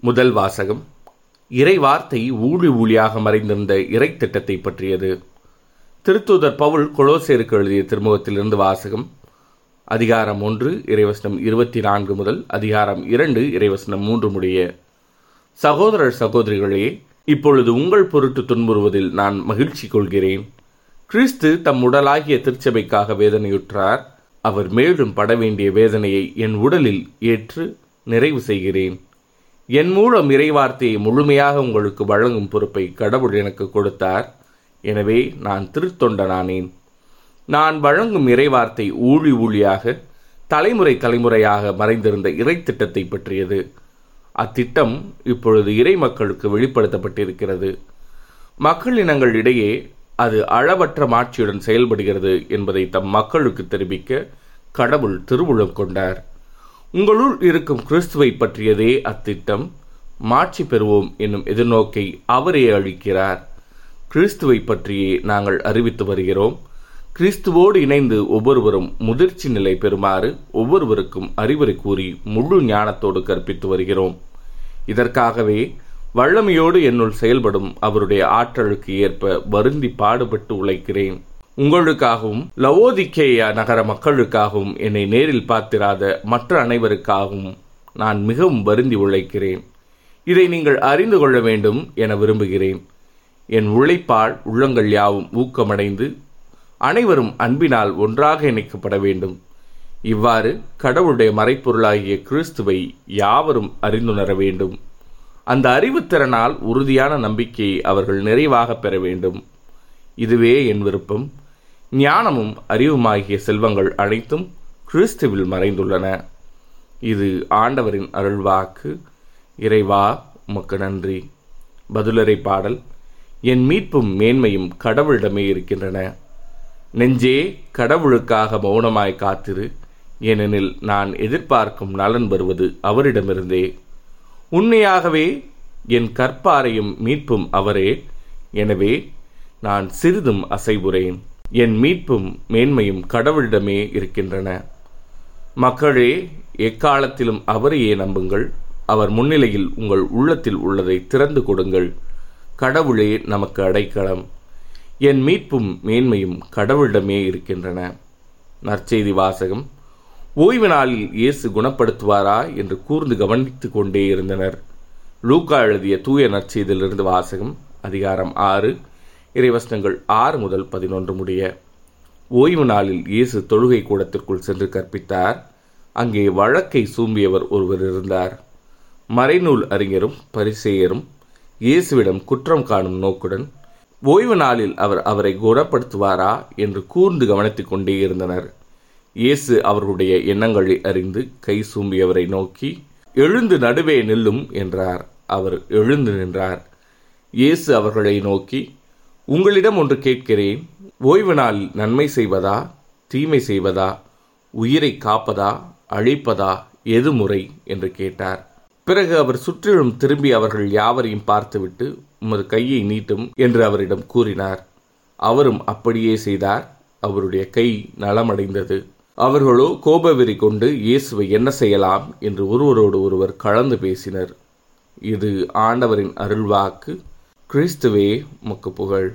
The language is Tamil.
முதல் வாசகம். இறை வார்த்தை ஊழி ஊழியாக மறைந்திருந்த இறை திட்டத்தை பற்றியது. திருத்தூதர் பவுல் கொலோசேருக்கு எழுதிய திருமுகத்திலிருந்து வாசகம். அதிகாரம் ஒன்று இறைவசனம் இருபத்தி நான்கு முதல் அதிகாரம் இரண்டு இறைவசனம் மூன்று முடிய. சகோதரர் சகோதரிகளே இப்பொழுது உங்கள் பொருட்டு துன்புறுவதில் நான் மகிழ்ச்சி கொள்கிறேன். கிறிஸ்து தம் உடலாகிய திருச்சபைக்காக வேதனையுற்றார். அவர் மேலும் பட வேண்டிய வேதனையை என் உடலில் ஏற்று நிறைவு செய்கிறேன். என் மூலம் இறைவார்த்தையை முழுமையாக உங்களுக்கு வழங்கும் பொறுப்பை கடவுள் எனக்கு கொடுத்தார். எனவே நான் திருத்தொண்டனானேன். நான் வழங்கும் இறைவார்த்தை ஊழி ஊழியாக தலைமுறை தலைமுறையாக மறைந்திருந்த இறை திட்டத்தை பற்றியது. அத்திட்டம் இப்பொழுது இறை மக்களுக்கு வெளிப்படுத்தப்பட்டிருக்கிறது. மக்கள் இனங்களிடையே அது அளவற்ற மாட்சியுடன் செயல்படுகிறது என்பதை தம் மக்களுக்கு தெரிவிக்க கடவுள் திருவுளம் கொண்டார். உங்களுள் இருக்கும் கிறிஸ்துவை பற்றியதே அத்திட்டம். மாட்சி பெறுவோம் என்னும் எதிர்நோக்கை அவரே அளிக்கிறார் கிறிஸ்துவை பற்றியே நாங்கள் அறிவித்து வருகிறோம். கிறிஸ்துவோடு இணைந்து ஒவ்வொருவரும் முதிர்ச்சி நிலை பெறுமாறு ஒவ்வொருவருக்கும் அறிவுரை கூறி முழு ஞானத்தோடு கற்பித்து வருகிறோம். இதற்காகவே வல்லமையோடு என்னுள் செயல்படும் அவருடைய ஆற்றலுக்கு ஏற்ப வருந்தி பாடுபட்டு உழைக்கிறேன். உங்களுக்காகவும் லவோதிக்கேயா நகர மக்களுக்காகவும் என்னை நேரில் பார்த்திராத மற்ற அனைவருக்காகவும் நான் மிகவும் வருந்தி உழைக்கிறேன். இதை நீங்கள் அறிந்து கொள்ள வேண்டும் என விரும்புகிறேன். என் உழைப்பால் உள்ளங்கள் யாவும் ஊக்கமடைந்து அனைவரும் அன்பினால் ஒன்றாக இணைக்கப்பட வேண்டும். இவ்வாறு கடவுளுடைய மறைப்பொருளாகிய கிறிஸ்துவை யாவரும் அறிந்துணர வேண்டும். அந்த அறிவுத்திறனால் உறுதியான நம்பிக்கையை அவர்கள் நிறைவாக பெற வேண்டும். இதுவே என் விருப்பம். ஞானமும் அறிவுமாகிய செல்வங்கள் அனைத்தும் கிறிஸ்துவில் மறைந்துள்ளன. இது ஆண்டவரின் அருள்வாக்கு. இறைவா உமக்கு நன்றி. பதிலரை பாடல். என் மீட்பும் மேன்மையும் கடவுளிடமே இருக்கின்றன. நெஞ்சே கடவுளுக்காக மௌனமாய் காத்திரு. ஏனெனில் நான் எதிர்பார்க்கும் நலன் வருவது அவரிடமிருந்தே. உண்மையாகவே என் கற்பாரையும் மீட்பும் அவரே. எனவே நான் சிறிதும் அசைவுறேன். என் மீட்பும் மேன்மையும் கடவுளிடமே இருக்கின்றன. மக்களே எக்காலத்திலும் அவரையே நம்புங்கள். அவர் முன்னிலையில் உங்கள் உள்ளத்தில் உள்ளதை திறந்து கொடுங்கள். கடவுளே நமக்கு அடைக்கலம். என் மீட்பும் மேன்மையும் கடவுளிடமே இருக்கின்றன. நற்செய்தி வாசகம். ஓய்வு நாளில் இயேசு குணப்படுத்துவாரா என்று கூர்ந்து கவனித்துக் கொண்டே இருந்தனர். லூக்கா எழுதிய தூய நற்செய்தியிலிருந்து வாசகம் அதிகாரம் ஆறு. இறைவசனங்கள் ஆறு முதல் பதினொன்று முடிய ஓய்வு நாளில் இயேசு தொழுகை கூடத்திற்குள் சென்று கற்பித்தார். அங்கே வழக்கை சூம்பியவர் ஒருவர் இருந்தார். மறைநூல் அறிஞரும் பரிசேயரும் இயேசுவிடம் குற்றம் காணும் நோக்குடன் ஓய்வு நாளில் அவர் அவரை குணப்படுத்துவாரா என்று கூர்ந்து கவனித்துக் கொண்டே இருந்தனர். இயேசு அவர்களுடைய எண்ணங்களை அறிந்து கை சூம்பியவரை நோக்கி எழுந்து நடுவே நில்லும் என்றார். அவர் எழுந்து நின்றார். இயேசு அவர்களை நோக்கி உங்களிடம் ஒன்று கேட்கிறேன். ஓய்வு நாளில் நன்மை செய்வதா? தீமை செய்வதா? உயிரை காப்பதா? அழிப்பதா? எது முறை? என்று கேட்டார். பிறகு அவர் சுற்றிலும் திரும்பி அவர்கள் யாவரையும் பார்த்துவிட்டு உமது கையை நீட்டும் என்று அவரிடம் கூறினார். அவரும் அப்படியே செய்தார். அவருடைய கை நலமடைந்தது. அவர்களோ கோபவெறி கொண்டு இயேசுவை என்ன செய்யலாம்? என்று ஒருவரோடு ஒருவர் கலந்து பேசினர். இது ஆண்டவரின் அருள்வாக்கு. கிறிஸ்துவே முக்கு புகழ்.